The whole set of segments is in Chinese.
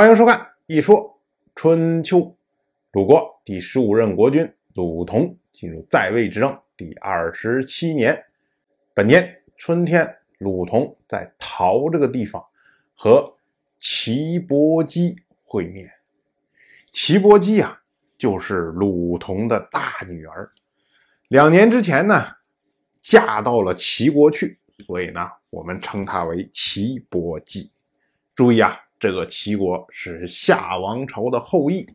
欢迎收看《一说春秋》。鲁国第十五任国君鲁同进入在位执政第二十七年，本年春天，鲁同在陶这个地方和齐伯姬会面。齐伯姬啊，就是鲁同的大女儿。两年之前呢，嫁到了齐国去，所以呢，我们称她为齐伯姬。注意啊。这个齐国是夏王朝的后裔，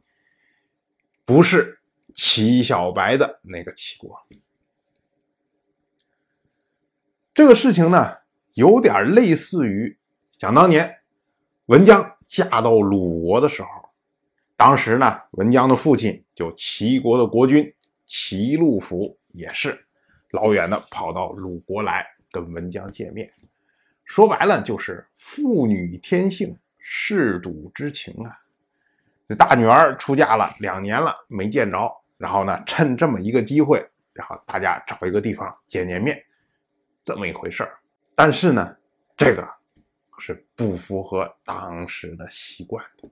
不是齐小白的那个齐国。这个事情呢，有点类似于想当年文姜嫁到鲁国的时候，当时呢，文姜的父亲就齐国的国君齐禄府也是老远的跑到鲁国来跟文姜见面。说白了，就是父女天性。嗜赌之情啊！这大女儿出嫁了两年了没见着，然后呢，趁这么一个机会，然后大家找一个地方见见面，这么一回事儿。但是呢，这个是不符合当时的习惯的。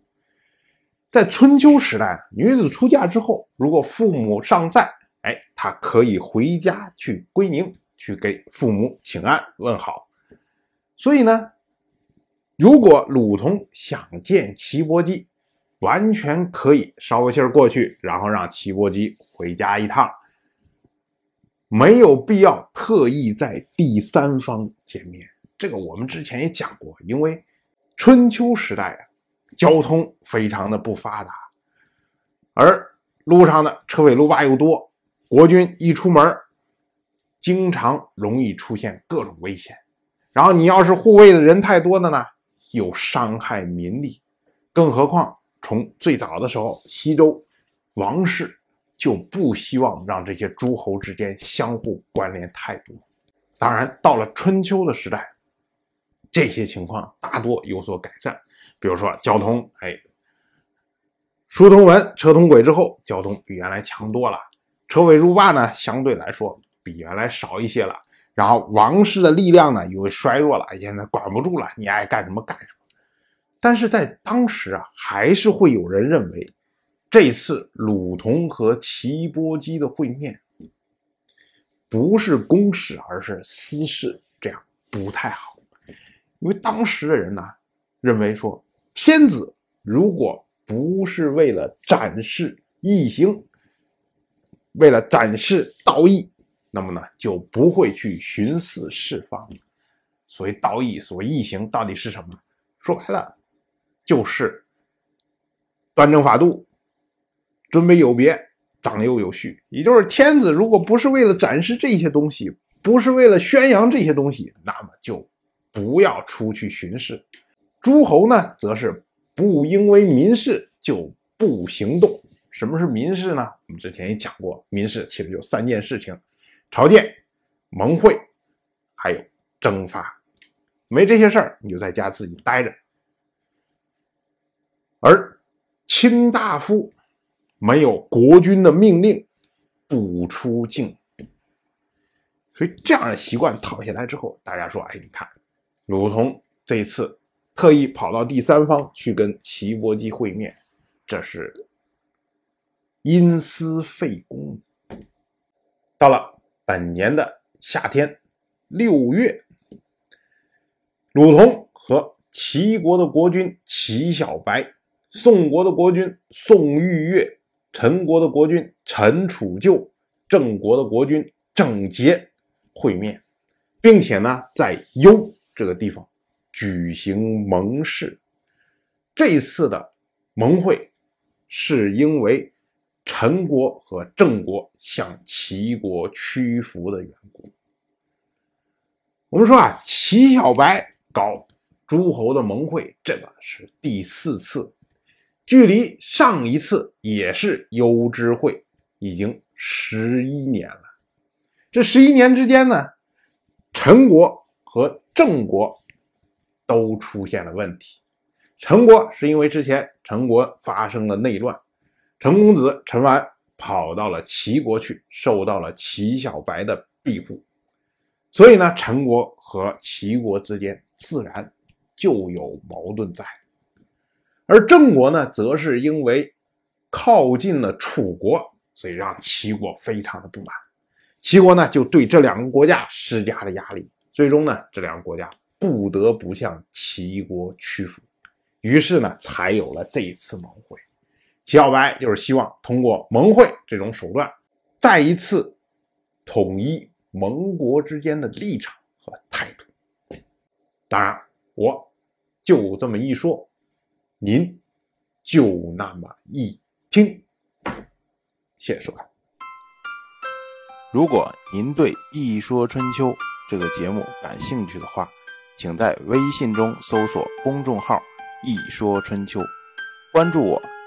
在春秋时代，女子出嫁之后，如果父母尚在，哎，她可以回家去归宁，去给父母请安问好。所以呢。如果鲁同想见齐伯姬，完全可以捎个信儿过去，然后让齐伯姬回家一趟，没有必要特意在第三方见面。这个我们之前也讲过，因为春秋时代啊，交通非常的不发达，而路上的车尾路霸又多，国君一出门，经常容易出现各种危险。然后你要是护卫的人太多的呢？有伤害民力，更何况从最早的时候，西周王室就不希望让这些诸侯之间相互关联太多。当然，到了春秋的时代，这些情况大多有所改善。比如说交通，哎，书同文，车同轨之后，交通比原来强多了。车尾入霸呢，相对来说比原来少一些了。然后王室的力量呢，又衰弱了，现在管不住了，你爱干什么干什么。但是在当时啊，还是会有人认为，这次鲁同和齐伯姬的会面，不是公事，而是私事，这样不太好。因为当时的人呢，认为说，天子如果不是为了展示义行，为了展示道义。那么呢，就不会去徇私释放。所谓道义，所谓义行，到底是什么？说白了，就是端正法度、尊卑有别、长幼有序。也就是天子如果不是为了展示这些东西，不是为了宣扬这些东西，那么就不要出去巡视。诸侯呢，则是不因为民事就不行动。什么是民事呢？我们之前也讲过，民事其实就三件事情。朝见、盟会，还有征发，没这些事儿，你就在家自己待着。而卿大夫没有国君的命令，不出境。所以这样的习惯套下来之后，大家说：“哎，你看，鲁同这次特意跑到第三方去跟齐伯姬会面，这是因私废公。”到了。本年的夏天，六月，鲁同和齐国的国君齐小白、宋国的国君宋玉月、陈国的国君陈楚旧、郑国的国君郑杰会面，并且呢，在幽这个地方举行盟誓。这次的盟会是因为。陈国和郑国向齐国屈服的缘故。我们说啊，齐小白搞诸侯的盟会，这个是第四次，距离上一次也是幽之会，已经十一年了。这十一年之间呢，陈国和郑国都出现了问题。陈国是因为之前陈国发生了内乱。陈公子陈完跑到了齐国去，受到了齐小白的庇护，所以呢，陈国和齐国之间自然就有矛盾在。而郑国呢，则是因为靠近了楚国，所以让齐国非常的不满。齐国呢，就对这两个国家施加了压力，最终呢，这两个国家不得不向齐国屈服。于是呢，才有了这一次盟会。齐小白就是希望通过盟会这种手段，再一次统一盟国之间的立场和态度。当然，我就这么一说，您就那么一听。谢谢收看。如果您对《一说春秋》这个节目感兴趣的话，请在微信中搜索公众号“一说春秋”，关注我。